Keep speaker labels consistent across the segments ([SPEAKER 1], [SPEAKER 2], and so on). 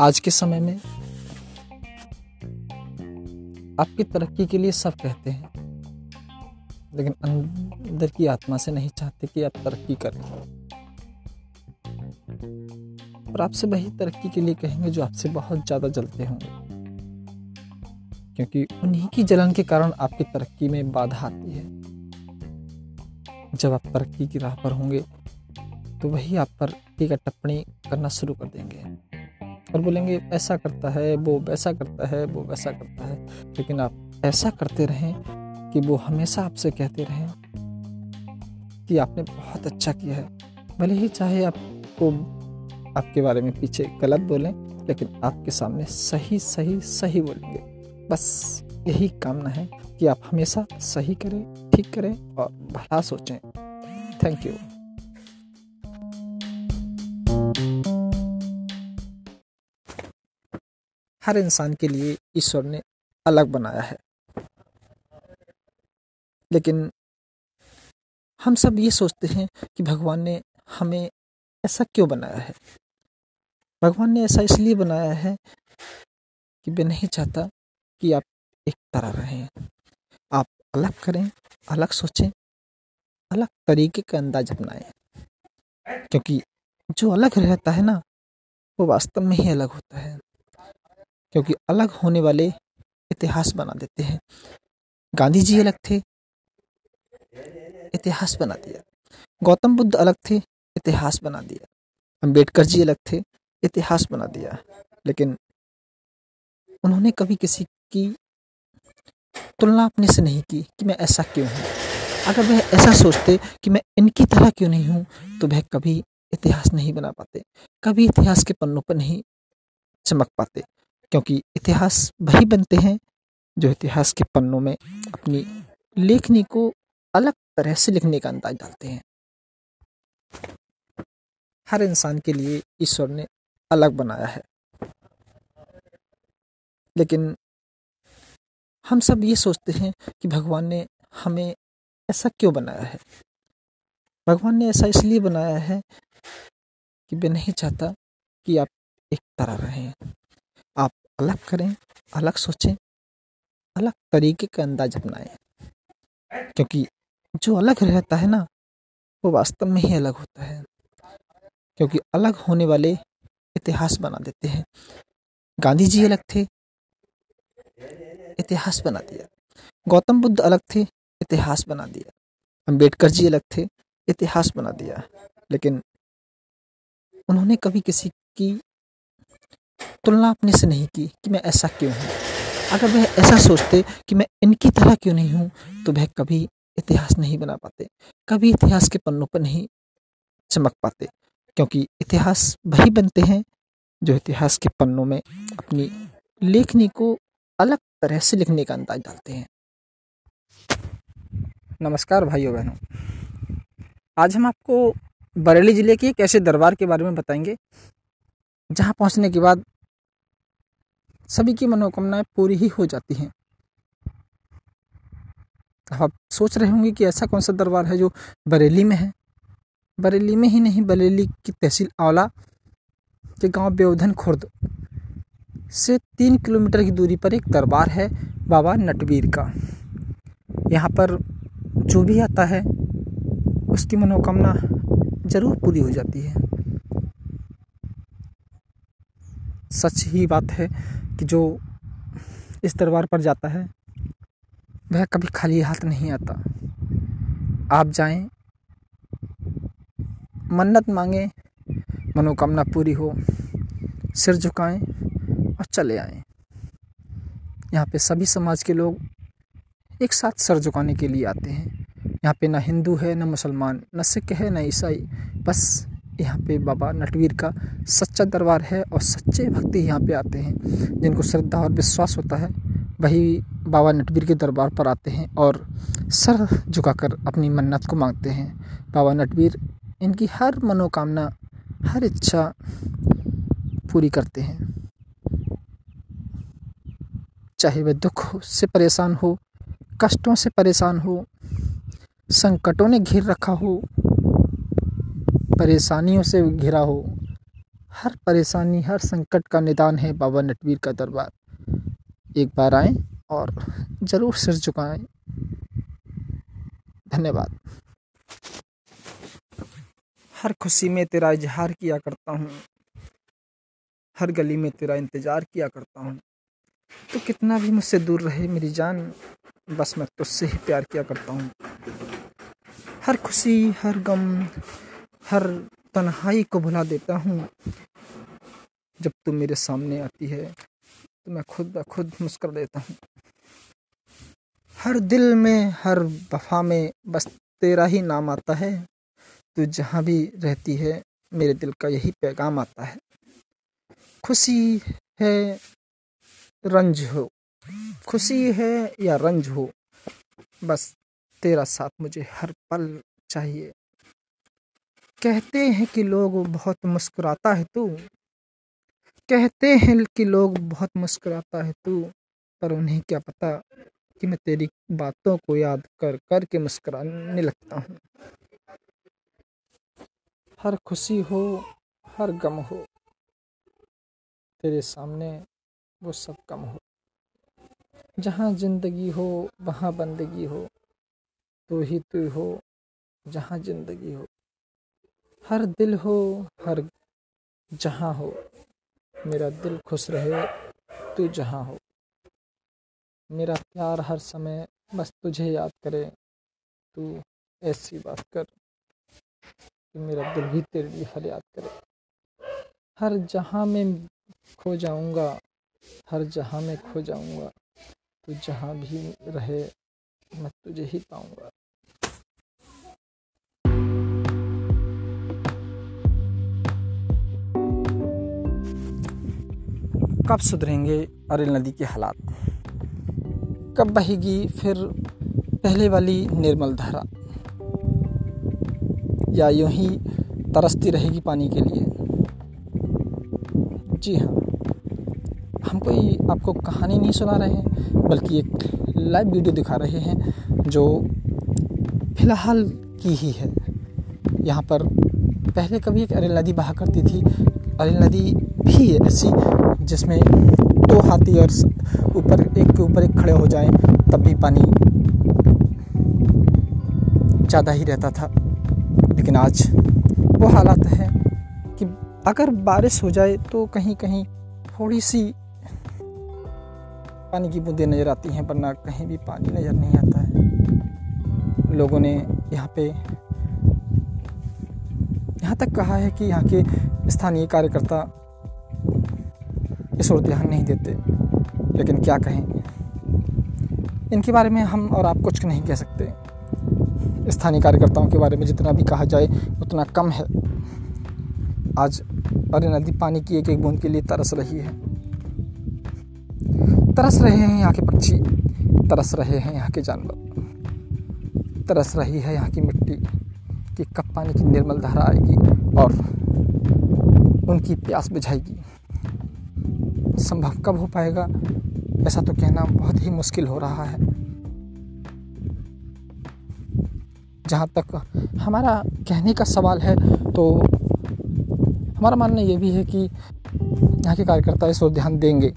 [SPEAKER 1] आज के समय में आपकी तरक्की के लिए सब कहते हैं, लेकिन अंदर की आत्मा से नहीं चाहते कि आप तरक्की करें। और आपसे वही तरक्की के लिए कहेंगे जो आपसे बहुत ज़्यादा जलते होंगे, क्योंकि उन्हीं की जलन के कारण आपकी तरक्की में बाधा आती है। जब आप तरक्की की राह पर होंगे तो वही आप पर टीका टिप्पणी करना शुरू कर देंगे। और बोलेंगे, ऐसा करता है, वो वैसा करता है, वो वैसा करता है। लेकिन आप ऐसा करते रहें कि वो हमेशा आपसे कहते रहें कि, आपने बहुत अच्छा किया है। भले ही चाहे आपको आपके बारे में पीछे गलत बोलें, लेकिन आपके सामने सही सही सही बोलेंगे। बस यही कामना है। कि आप हमेशा सही करें, ठीक करें और भला सोचें। थैंक यू हर इंसान के लिए ईश्वर ने अलग बनाया है। लेकिन हम सब ये सोचते हैं कि भगवान ने हमें ऐसा क्यों बनाया है? भगवान ने ऐसा इसलिए बनाया है कि मैं नहीं चाहता कि आप एक तरह रहें। आप अलग करें, अलग सोचें, अलग तरीके का अंदाज अपनाएँ। क्योंकि जो अलग रहता है ना, वो वास्तव में ही अलग होता है। क्योंकि अलग होने वाले इतिहास बना देते हैं। गांधी जी अलग थे, इतिहास बना दिया। गौतम बुद्ध अलग थे, इतिहास बना दिया। अंबेडकर जी अलग थे, इतिहास बना दिया। लेकिन उन्होंने कभी किसी की तुलना अपने से नहीं की कि मैं ऐसा क्यों हूँ। अगर वह ऐसा सोचते कि मैं इनकी तरह क्यों नहीं हूँ तो वह कभी इतिहास नहीं बना पाते, कभी इतिहास के पन्नों पर नहीं चमक पाते, क्योंकि इतिहास वही बनते हैं जो इतिहास के पन्नों में अपनी लेखनी को अलग तरह से लिखने का अंदाज डालते हैं। हर इंसान के लिए ईश्वर ने अलग बनाया है। लेकिन हम सब ये सोचते हैं कि भगवान ने हमें ऐसा क्यों बनाया है? भगवान ने ऐसा इसलिए बनाया है कि मैं नहीं चाहता कि आप एक तरह रहें। आप अलग करें, अलग सोचें, अलग तरीके का अंदाज अपनाएँ। क्योंकि जो अलग रहता है ना, वो वास्तव में ही अलग होता है। क्योंकि अलग होने वाले इतिहास बना देते हैं। गांधी जी अलग थे इतिहास बना दिया। गौतम बुद्ध अलग थे, इतिहास बना दिया। अंबेडकर जी अलग थे, इतिहास बना दिया। लेकिन उन्होंने कभी किसी की तुलना अपने से नहीं की कि मैं ऐसा क्यों हूँ। अगर वह ऐसा सोचते कि मैं इनकी तरह क्यों नहीं हूँ तो वह कभी इतिहास नहीं बना पाते। कभी इतिहास के पन्नों पर नहीं चमक पाते, क्योंकि इतिहास वही बनते हैं जो इतिहास के पन्नों में अपनी लेखनी को अलग तरह से लिखने का अंदाज डालते हैं। नमस्कार भाइयों बहनों। आज हम आपको बरेली ज़िले के एक ऐसे दरबार के बारे में बताएँगे, जहाँ पहुँचने के बाद सभी की मनोकामनाएँ पूरी ही हो जाती हैं। अब आप सोच रहे होंगे कि ऐसा कौन सा दरबार है जो बरेली में है? बरेली में ही नहीं, बरेली की तहसील आंवला के गाँव बेवधन खुर्द। से तीन किलोमीटर की दूरी पर एक दरबार है, बाबा नटवीर का। यहाँ पर जो भी आता है, उसकी मनोकामना ज़रूर पूरी हो जाती है। सच ही बात है कि जो इस दरबार पर जाता है, वह कभी खाली हाथ नहीं आता। आप जाएँ, मन्नत मांगे, मनोकामना पूरी हो, सिर झुकाएँ और चले आएँ। यहाँ पे सभी समाज के लोग एक साथ सर झुकाने के लिए आते हैं। यहाँ पे ना हिंदू है, ना मुसलमान, न सिख है, ना ईसाई, बस यहाँ पे बाबा नटवीर का सच्चा दरबार है और सच्चे भक्ति यहाँ पे आते हैं, जिनको श्रद्धा और विश्वास होता है। वही बाबा नटवीर के दरबार पर आते हैं और सर झुकाकर अपनी मन्नत को मांगते हैं। बाबा नटवीर इनकी हर मनोकामना, हर इच्छा पूरी करते हैं। चाहे वह दुख से परेशान हो, कष्टों से परेशान हो, संकटों ने घेर रखा हो, परेशानियों से घिरा हो, हर परेशानी, हर संकट का निदान है बाबा नटवीर का दरबार। एक बार आए और ज़रूर सिर झुकाएँ। धन्यवाद। हर खुशी में तेरा इजहार किया करता हूँ। हर गली में तेरा इंतज़ार किया करता हूँ। तो कितना भी मुझसे दूर रहे मेरी जान, बस मैं तुझसे ही प्यार किया करता हूँ। हर खुशी, हर गम, हर तन्हाई को भुला देता हूँ। जब तू मेरे सामने आती है तो मैं खुद ब खुद मुस्कर देता हूँ। हर दिल में, हर वफा में बस तेरा ही नाम आता है। तू जहाँ भी रहती है, मेरे दिल का यही पैगाम आता है। खुशी है रंज हो। खुशी है या रंज हो? बस तेरा साथ मुझे हर पल चाहिए। कहते हैं कि लोग बहुत मुस्कुराता है तू। कहते हैं कि लोग बहुत मुस्कुराता है तू, पर उन्हें क्या पता कि मैं तेरी बातों को याद कर कर के मुस्कुराने लगता हूँ। हर खुशी हो, हर गम हो। तेरे सामने वो सब कम हो। जहाँ ज़िंदगी हो, वहाँ बंदगी हो तो ही तू हो, जहाँ ज़िंदगी हो। हर दिल हो, हर जहाँ हो। मेरा दिल खुश रहे, तू जहाँ हो। मेरा प्यार हर समय बस तुझे याद करे, तू ऐसी बात कर कि मेरा दिल भी तेरे लिए याद करे। हर जहाँ में खो जाऊँगा हर जहाँ में खो जाऊँगा, तू जहाँ भी रहे, मैं तुझे ही पाऊँगा। कब सुधरेंगे अरिल नदी के हालात? कब बहेगी फिर पहले वाली निर्मल धारा? या यूँ ही तरसती रहेगी पानी के लिए? जी हाँ हम कोई आपको कहानी नहीं सुना रहे हैं, बल्कि एक लाइव वीडियो दिखा रहे हैं, जो फ़िलहाल की ही है। यहाँ पर पहले कभी एक अरेल नदी बहा करती थी। अरेल नदी भी है ऐसी, जिसमें दो हाथी और ऊपर एक के ऊपर एक खड़े हो जाएँ, तब भी पानी ज़्यादा ही रहता था। लेकिन आज वो हालात है कि अगर बारिश हो जाए तो कहीं कहीं थोड़ी सी पानी की बूंदें नज़र आती हैं, वरना कहीं भी पानी नज़र नहीं आता है। लोगों ने यहाँ पे, यहाँ तक कहा है कि यहाँ के स्थानीय कार्यकर्ता इस ओर ध्यान नहीं देते। लेकिन क्या कहें? इनके बारे में हम और आप कुछ नहीं कह सकते। स्थानीय कार्यकर्ताओं के बारे में जितना भी कहा जाए, उतना कम है। आज अरे नदी पानी की एक एक बूंद के लिए तरस रही है। तरस रहे हैं यहाँ के पक्षी। तरस रहे हैं यहाँ के जानवर। तरस रही है यहाँ की मिट्टी कि कब पानी की निर्मल धारा आएगी और उनकी प्यास बुझाएगी। संभव कब हो पाएगा? ऐसा तो कहना बहुत ही मुश्किल हो रहा है। जहाँ तक हमारा कहने का सवाल है तो हमारा मानना ये भी है कि यहाँ के कार्यकर्ता इस ओर ध्यान देंगे।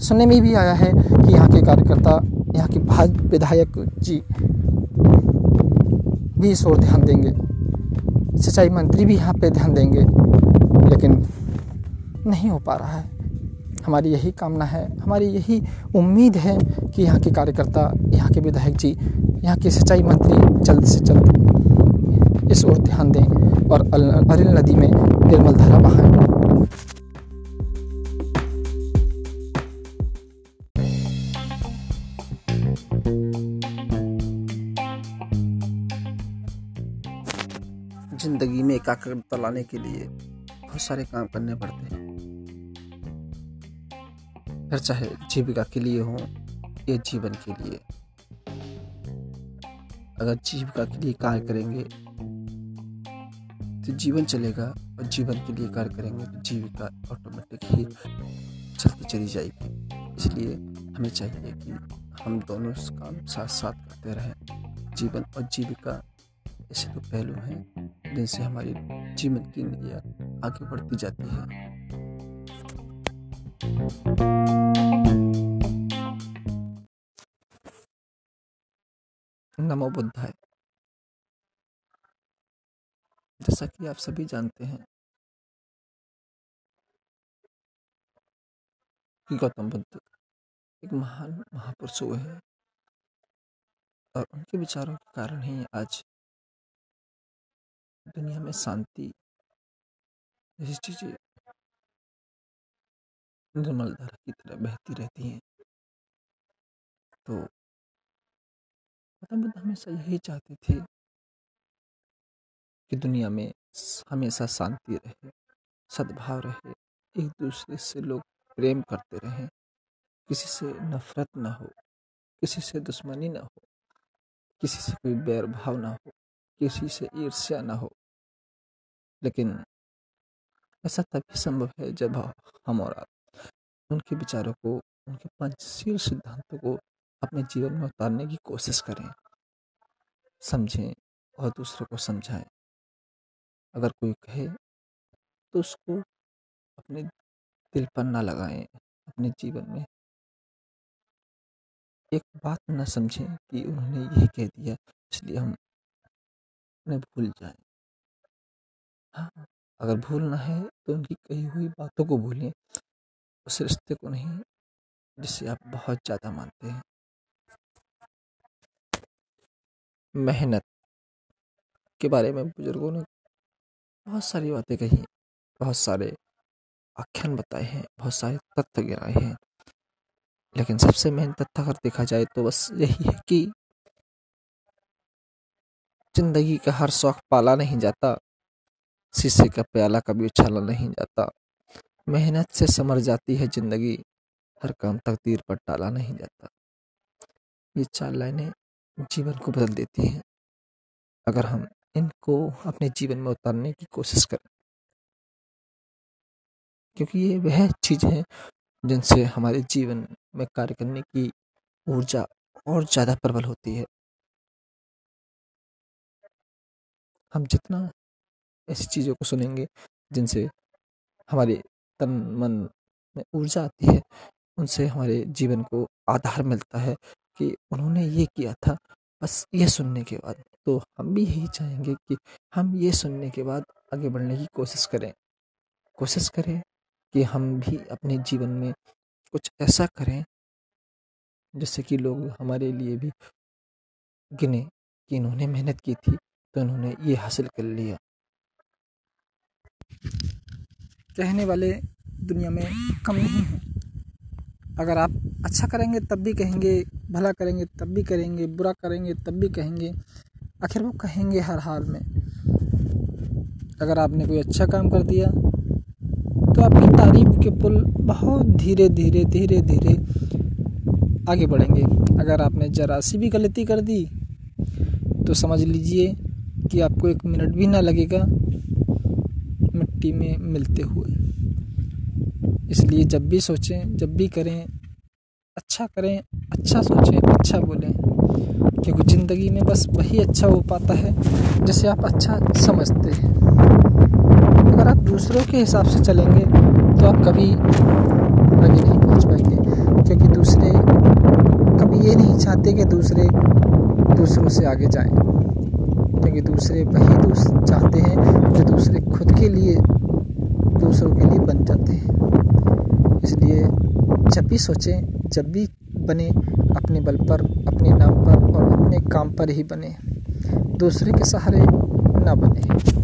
[SPEAKER 1] सुनने में भी आया है कि यहाँ के कार्यकर्ता, यहाँ के भाजपा विधायक जी भी इस ओर ध्यान देंगे। सिंचाई मंत्री भी यहाँ पे ध्यान देंगे, लेकिन नहीं हो पा रहा है। हमारी यही कामना है, हमारी यही उम्मीद है कि यहाँ के कार्यकर्ता, यहाँ के विधायक जी, यहाँ के सिंचाई मंत्री जल्द से जल्द इस ओर ध्यान दें और अरिल नदी में निर्मल धारा बहाएँ। ज़िंदगी में एकाग्रता लाने के लिए बहुत सारे काम करने पड़ते हैं। फिर चाहे जीविका के लिए हो या जीवन के लिए। अगर जीविका के लिए कार्य करेंगे तो जीवन चलेगा और जीवन के लिए कार्य करेंगे तो जीविका ऑटोमेटिक ही चलती चली जाएगी। इसलिए हमें चाहिए कि हम दोनों काम साथ साथ करते रहें। जीवन और जीविका ऐसे तो पहलू हैं, जिनसे हमारे जीवन की नैया आगे बढ़ती जाती है। नमो बुद्धाय। जैसा कि आप सभी जानते हैं कि गौतम बुद्ध एक महान महापुरुष हुए हैं और उनके विचारों के कारण ही आज दुनिया में शांति जैसी चीज़ें निर्मल धारा की तरह बहती रहती हैं। तो गौतम बुद्ध हमेशा यही चाहते थे कि दुनिया में हमेशा शांति रहे, सद्भाव रहे एक दूसरे से लोग प्रेम करते रहें, किसी से नफरत ना हो, किसी से दुश्मनी ना हो, किसी से कोई बैर भाव ना हो। किसी से ईर्ष्या ना हो। लेकिन ऐसा तभी संभव है जब हम और आप उनके विचारों को, उनके पंचशील सिद्धांतों को अपने जीवन में उतारने की कोशिश करें। समझें और दूसरों को समझाएँ। अगर कोई कहे तो उसको अपने दिल पर ना लगाएँ, अपने जीवन में। एक बात न समझें कि उन्होंने यह कह दिया, इसलिए हम उन्हें भूल जाएँ। हाँ अगर भूलना है तो उनकी कही हुई बातों को भूलें उस रिश्ते को नहीं, जिसे आप बहुत ज़्यादा मानते हैं। मेहनत के बारे में बुज़ुर्गों ने बहुत सारी बातें कही बहुत सारे आख्यान बताए हैं, बहुत सारे तथ्य गिराए हैं। लेकिन सबसे मेन तथ्य अगर देखा जाए तो बस यही है कि ज़िंदगी का हर शौक पाला नहीं जाता, शीशे का प्याला कभी उछाला नहीं जाता। मेहनत से समर जाती है ज़िंदगी, हर काम तकदीर पर टाला नहीं जाता। ये चार लाइनें जीवन को बदल देती हैं। अगर हम इनको अपने जीवन में उतारने की कोशिश करें, क्योंकि ये वह चीज़ है जिनसे हमारे जीवन में कार्य करने की ऊर्जा और ज़्यादा प्रबल होती है। हम जितना ऐसी चीज़ों को सुनेंगे, जिनसे हमारे तन, मन में ऊर्जा आती है, उनसे हमारे जीवन को आधार मिलता है कि उन्होंने ये किया था, बस ये सुनने के बाद। तो हम भी यही चाहेंगे कि हम ये सुनने के बाद आगे बढ़ने की कोशिश करें। कोशिश करें कि हम भी अपने जीवन में कुछ ऐसा करें, जिससे कि लोग हमारे लिए भी गिने कि इन्होंने मेहनत की थी। तो उन्होंने ये हासिल कर लिया। कहने वाले दुनिया में कम नहीं हैं। अगर आप अच्छा करेंगे तब भी कहेंगे, भला करेंगे तब भी करेंगे, बुरा करेंगे तब भी कहेंगे। आखिर वो कहेंगे हर हाल में। अगर आपने कोई अच्छा काम कर दिया तो आपकी तारीफ़ के पुल बहुत धीरे धीरे धीरे धीरे आगे बढ़ेंगे। अगर आपने जरा सी भी गलती कर दी तो समझ लीजिए कि आपको एक मिनट भी ना लगेगा मिट्टी में मिलते हुए। इसलिए जब भी सोचें, जब भी करें अच्छा करें अच्छा सोचें अच्छा बोलें, क्योंकि ज़िंदगी में बस वही अच्छा हो पाता है जिसे आप अच्छा समझते हैं। अगर आप दूसरों के हिसाब से चलेंगे तो आप कभी आगे नहीं पहुँच पाएँगे, क्योंकि दूसरे कभी ये नहीं चाहते कि दूसरे दूसरों से आगे जाएँ। क्योंकि दूसरे वही दूस चाहते हैं, जो दूसरे खुद के लिए दूसरों के लिए बन जाते हैं। इसलिए जब भी सोचें, जब भी बने, अपने बल पर, अपने नाम पर और अपने काम पर ही बने। दूसरे के सहारे ना बने।